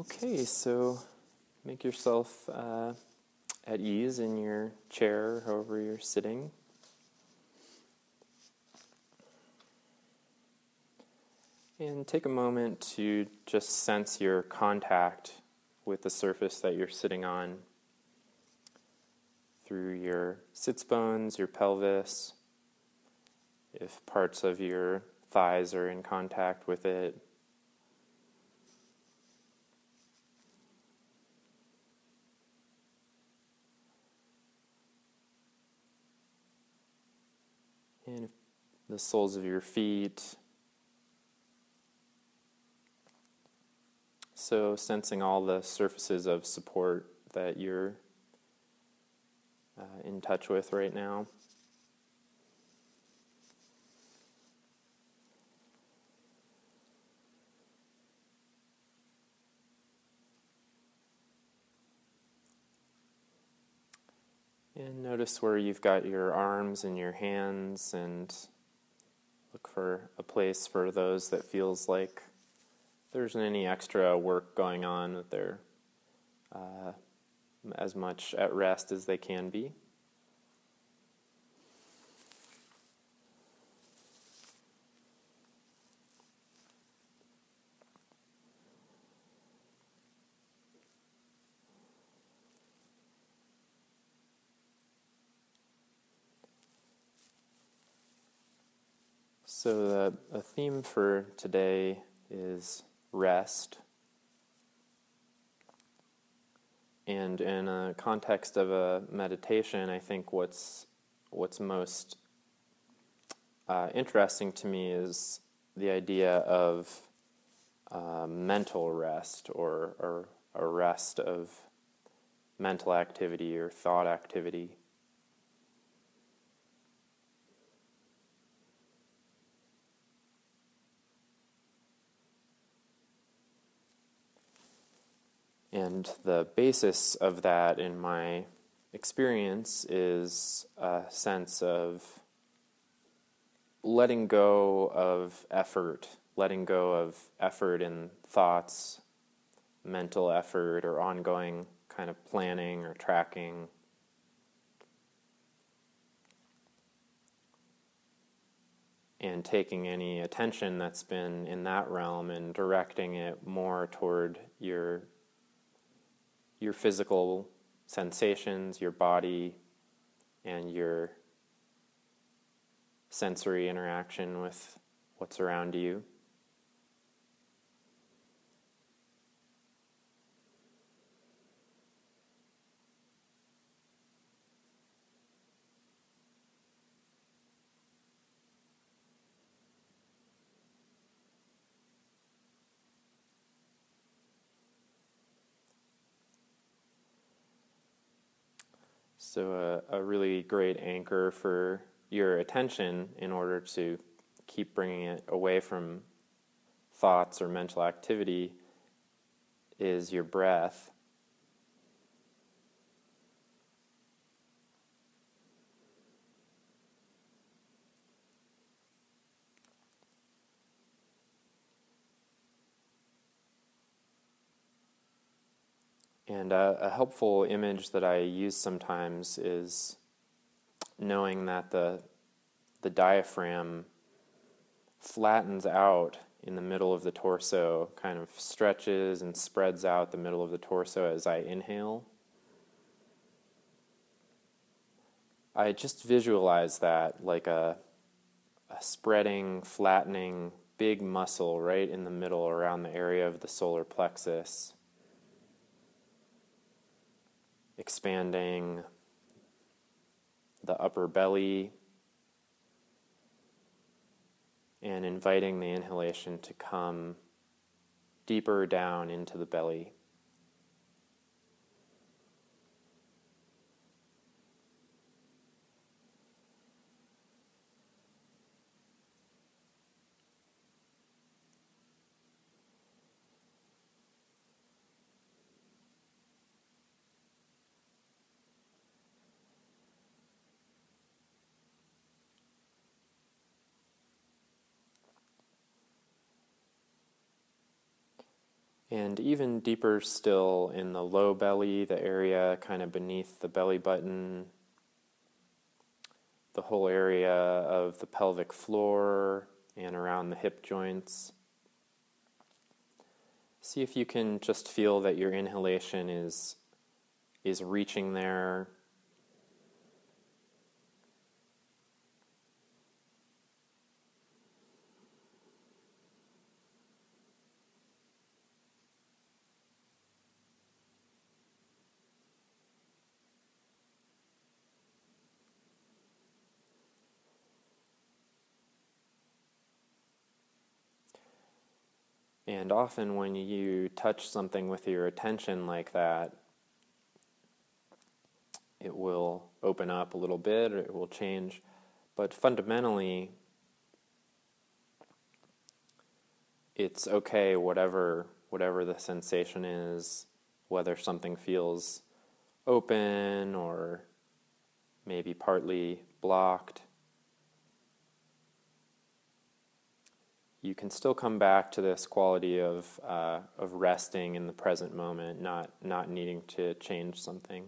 Okay, so make yourself uh, at ease in your chair, however you're sitting. And take a moment to just sense your contact with the surface that you're sitting on through your sits bones, your pelvis, if parts of your thighs are in contact with it, and the soles of your feet. So, sensing all the surfaces of support that you're uh, in touch with right now. And notice where you've got your arms and your hands, and look for a place for those that feels like there isn't any extra work going on, that they're uh, as much at rest as they can be. So, the, the theme for today is rest. And in a context of a meditation, I think what's, what's most uh, interesting to me is the idea of uh, mental rest or, or a rest of mental activity or thought activity. And the basis of that, in my experience, is a sense of letting go of effort, letting go of effort in thoughts, mental effort, or ongoing kind of planning or tracking. And taking any attention that's been in that realm and directing it more toward your your physical sensations, your body, and your sensory interaction with what's around you. So, a, a really great anchor for your attention in order to keep bringing it away from thoughts or mental activity is your breath. And a, a, helpful image that I use sometimes is knowing that the, the diaphragm flattens out in the middle of the torso, kind of stretches and spreads out the middle of the torso as I inhale. I just visualize that like a, a spreading, flattening, big muscle right in the middle around the area of the solar plexus expanding the upper belly and inviting the inhalation to come deeper down into the belly. And even deeper still in the low belly, the area kind of beneath the belly button, the whole area of the pelvic floor and around the hip joints. See if you can just feel that your inhalation is, is reaching there And often, when you touch something with your attention like that, it will open up a little bit or it will change. But fundamentally, it's okay, whatever, whatever the sensation is, whether something feels open or maybe partly blocked. You can still come back to this quality of uh, of resting in the present moment, not not needing to change something.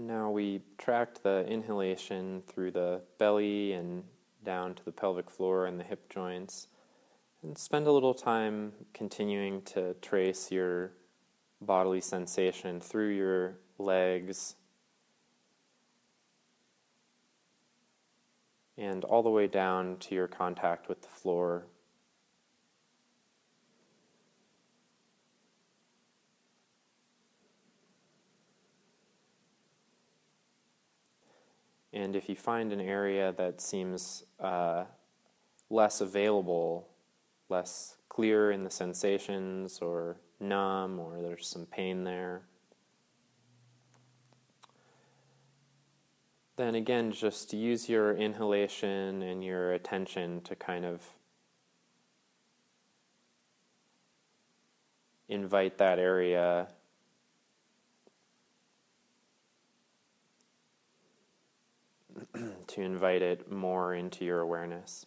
Now we tracked the inhalation through the belly and down to the pelvic floor and the hip joints. And spend a little time continuing to trace your bodily sensation through your legs and all the way down to your contact with the floor And if you find an area that seems uh, less available, less clear in the sensations, or numb, or there's some pain there, then again, just use your inhalation and your attention to kind of invite that area to invite it more into your awareness.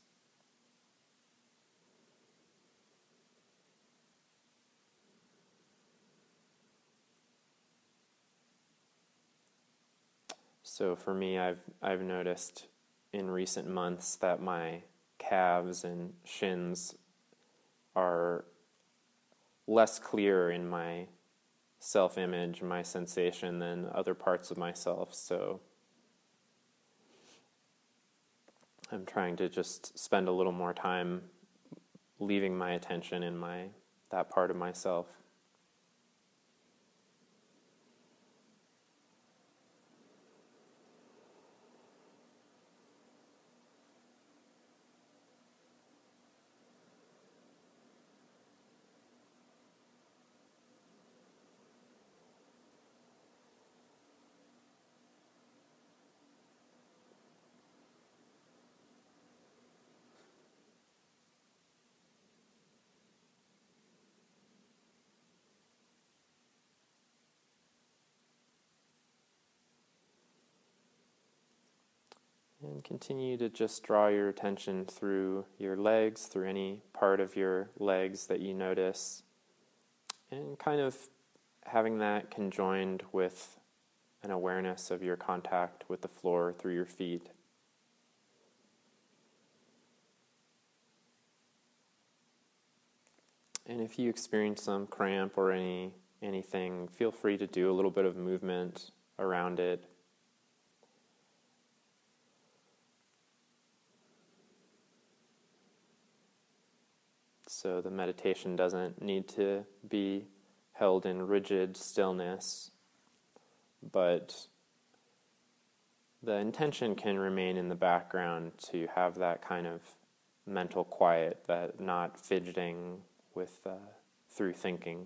So for me, I've I've noticed in recent months that my calves and shins are less clear in my self image, my sensation than other parts of myself. So I'm trying to just spend a little more time leaving my attention in my that part of myself. And continue to just draw your attention through your legs, through any part of your legs that you notice, and kind of having that conjoined with an awareness of your contact with the floor through your feet. And if you experience some cramp or any anything, feel free to do a little bit of movement around it So the meditation doesn't need to be held in rigid stillness, but the intention can remain in the background to have that kind of mental quiet, that not fidgeting with uh, through thinking.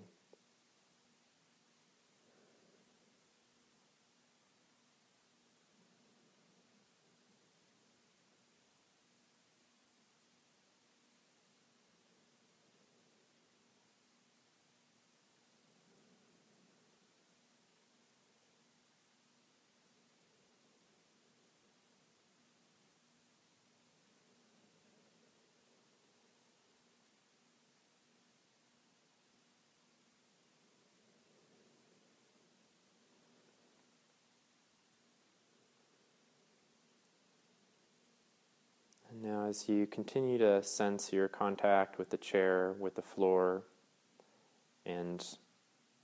Now, as you continue to sense your contact with the chair, with the floor, and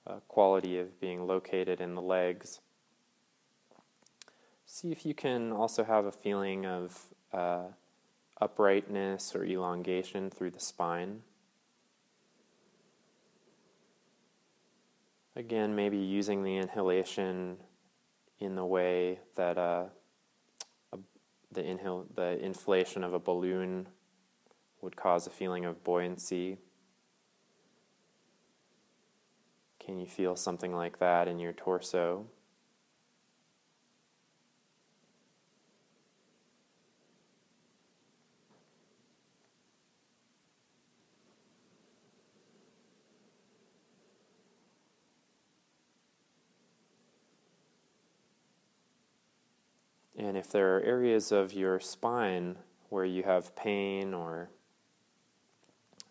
uh, quality of being located in the legs, see if you can also have a feeling of uh, uprightness or elongation through the spine. Again, maybe using the inhalation in the way that. Uh, the inhale, the inflation of a balloon would cause a feeling of buoyancy. Can you feel something like that in your torso? And if there are areas of your spine where you have pain or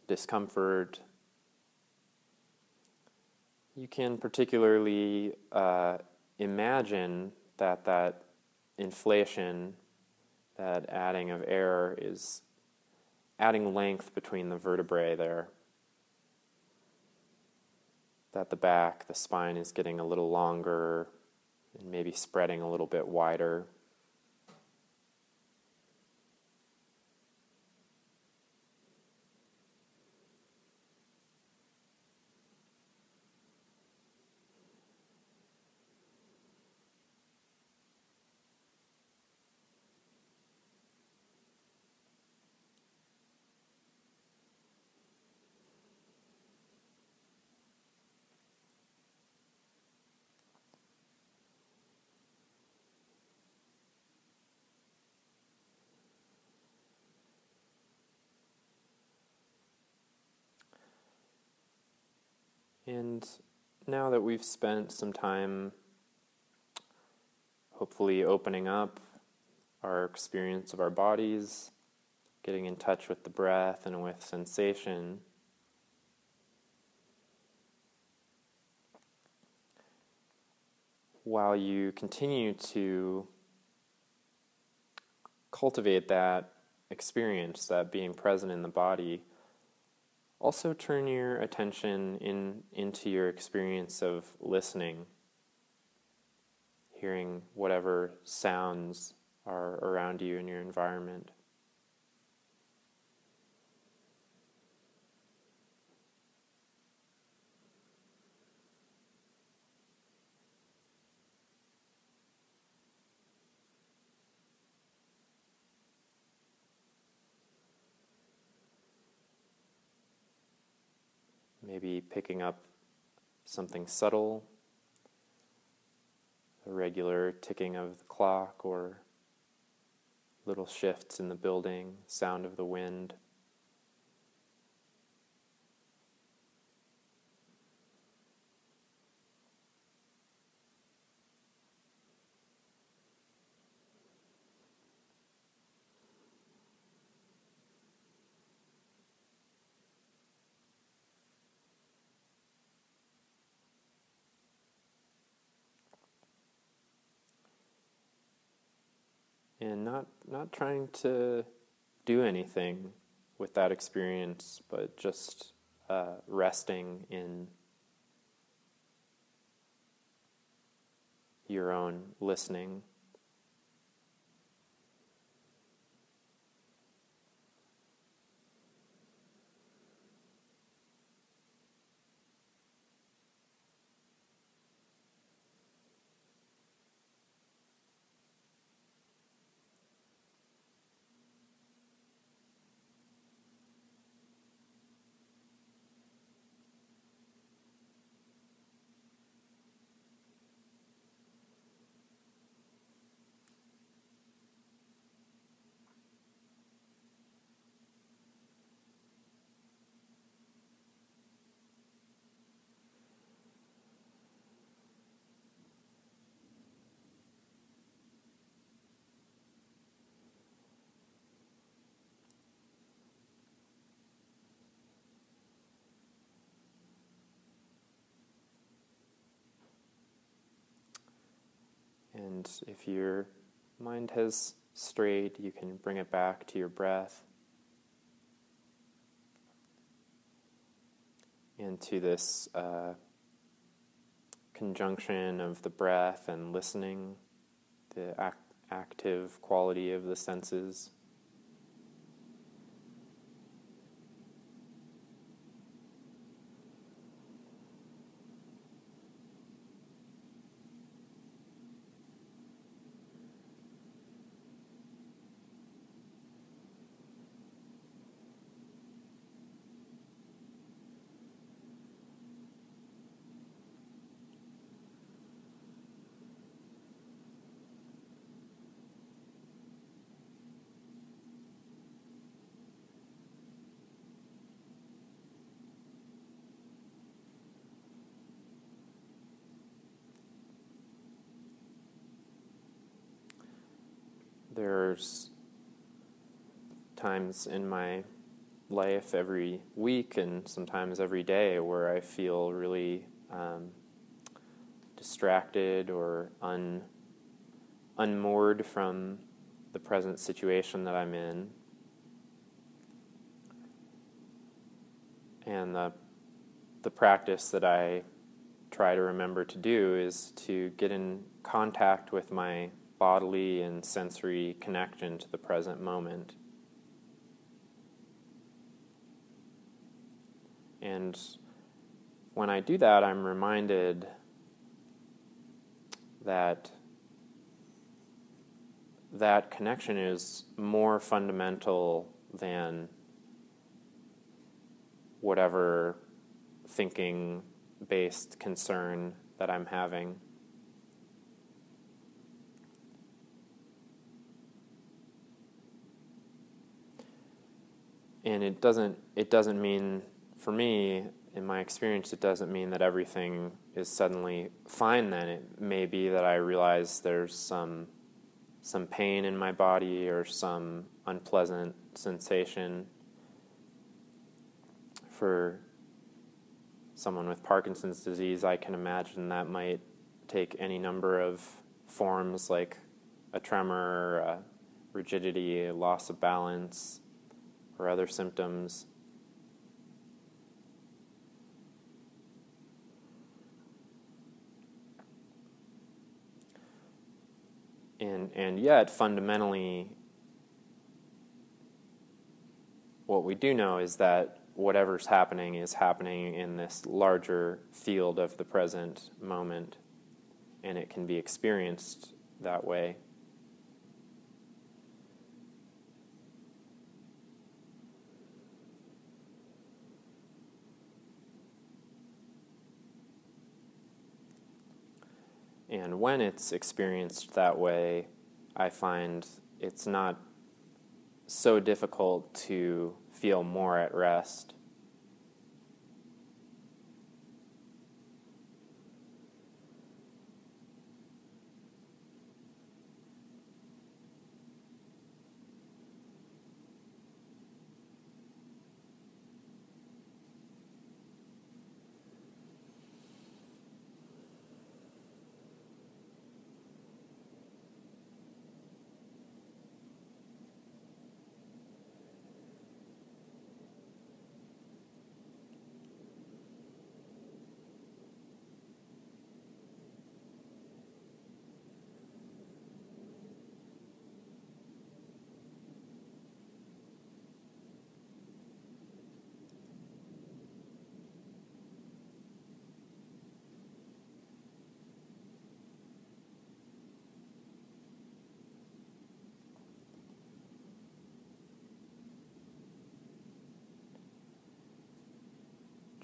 discomfort, you can particularly uh, imagine that that inflation, that adding of air, is adding length between the vertebrae there. That the back, the spine is getting a little longer and maybe spreading a little bit wider. And now that we've spent some time hopefully opening up our experience of our bodies, getting in touch with the breath and with sensation, while you continue to cultivate that experience, that being present in the body, also, turn your attention in, into your experience of listening, hearing whatever sounds are around you in your environment. Maybe picking up something subtle, a regular ticking of the clock, or little shifts in the building, sound of the wind. And not not trying to do anything with that experience, but just uh, resting in your own listening. And if your mind has strayed, you can bring it back to your breath and to this uh, conjunction of the breath and listening, the ac- active quality of the senses. There's times in my life every week and sometimes every day where I feel really um, distracted or un, unmoored from the present situation that I'm in. And the, the practice that I try to remember to do is to get in contact with my bodily and sensory connection to the present moment. And when I do that, I'm reminded that that connection is more fundamental than whatever thinking based concern that I'm having. And it doesn't it doesn't mean for me in my experience it doesn't mean that everything is suddenly fine then. It may be that i realize there's some some pain in my body or some unpleasant sensation for someone with parkinson's disease. I can imagine that might take any number of forms like a tremor a rigidity a loss of balance or other symptoms. And, and yet, fundamentally, what we do know is that whatever's happening is happening in this larger field of the present moment, and it can be experienced that way. And when it's experienced that way, I find it's not so difficult to feel more at rest.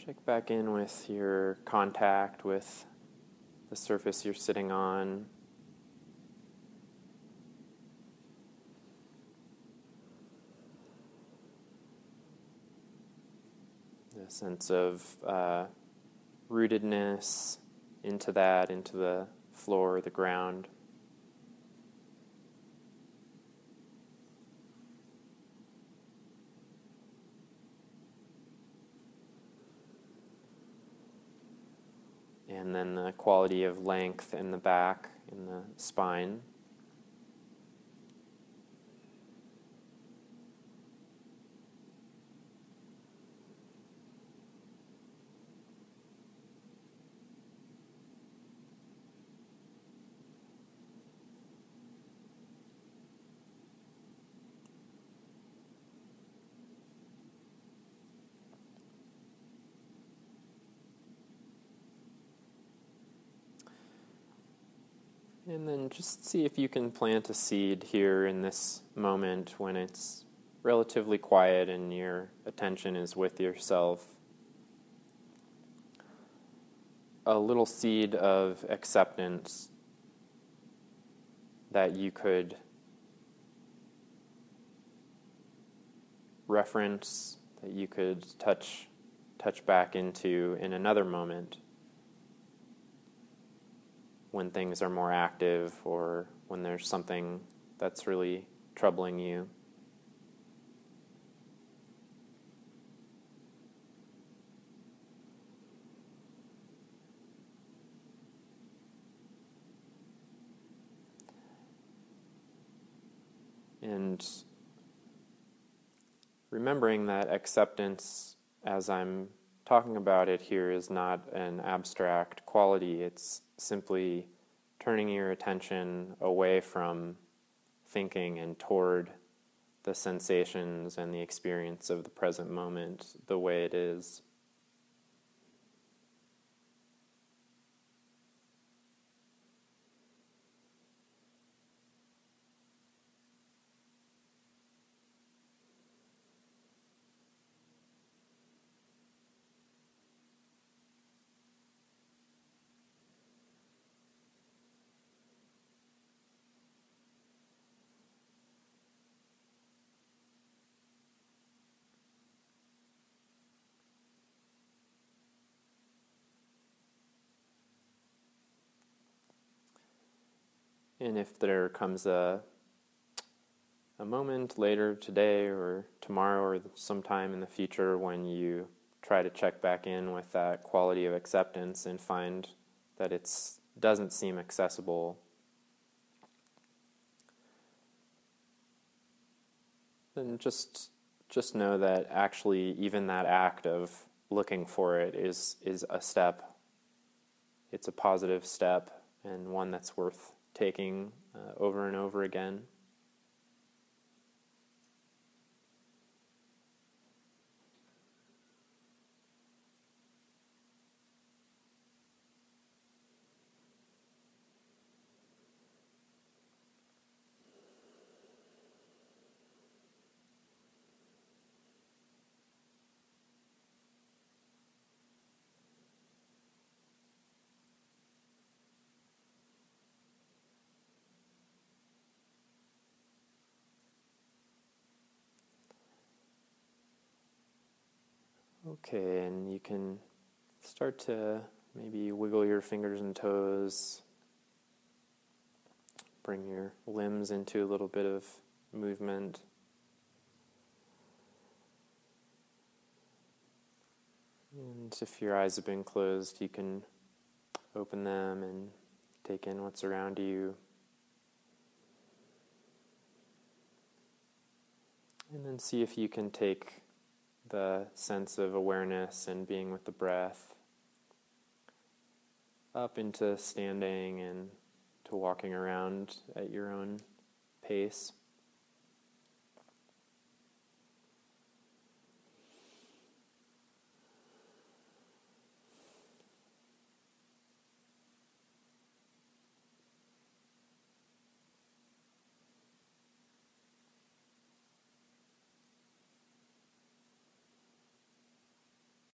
Check back in with your contact with the surface you're sitting on. The sense of uh, rootedness into that, into the floor, the ground. And then the quality of length in the back in the spine. And then just see if you can plant a seed here in this moment when it's relatively quiet and your attention is with yourself. A little seed of acceptance that you could reference, that you could touch touch back into in another moment when things are more active or when there's something that's really troubling you. And remembering that acceptance as I'm talking about it here is not an abstract quality, it's simply turning your attention away from thinking and toward the sensations and the experience of the present moment the way it is. And if there comes a a moment later today or tomorrow or sometime in the future when you try to check back in with that quality of acceptance and find that it doesn't seem accessible then just just know that actually even that act of looking for it is is a step. It's a positive step and one that's worth taking uh, over and over again. Okay, and you can start to maybe wiggle your fingers and toes, bring your limbs into a little bit of movement. And if your eyes have been closed, you can open them and take in what's around you. And then see if you can take the sense of awareness and being with the breath up into standing and to walking around at your own pace.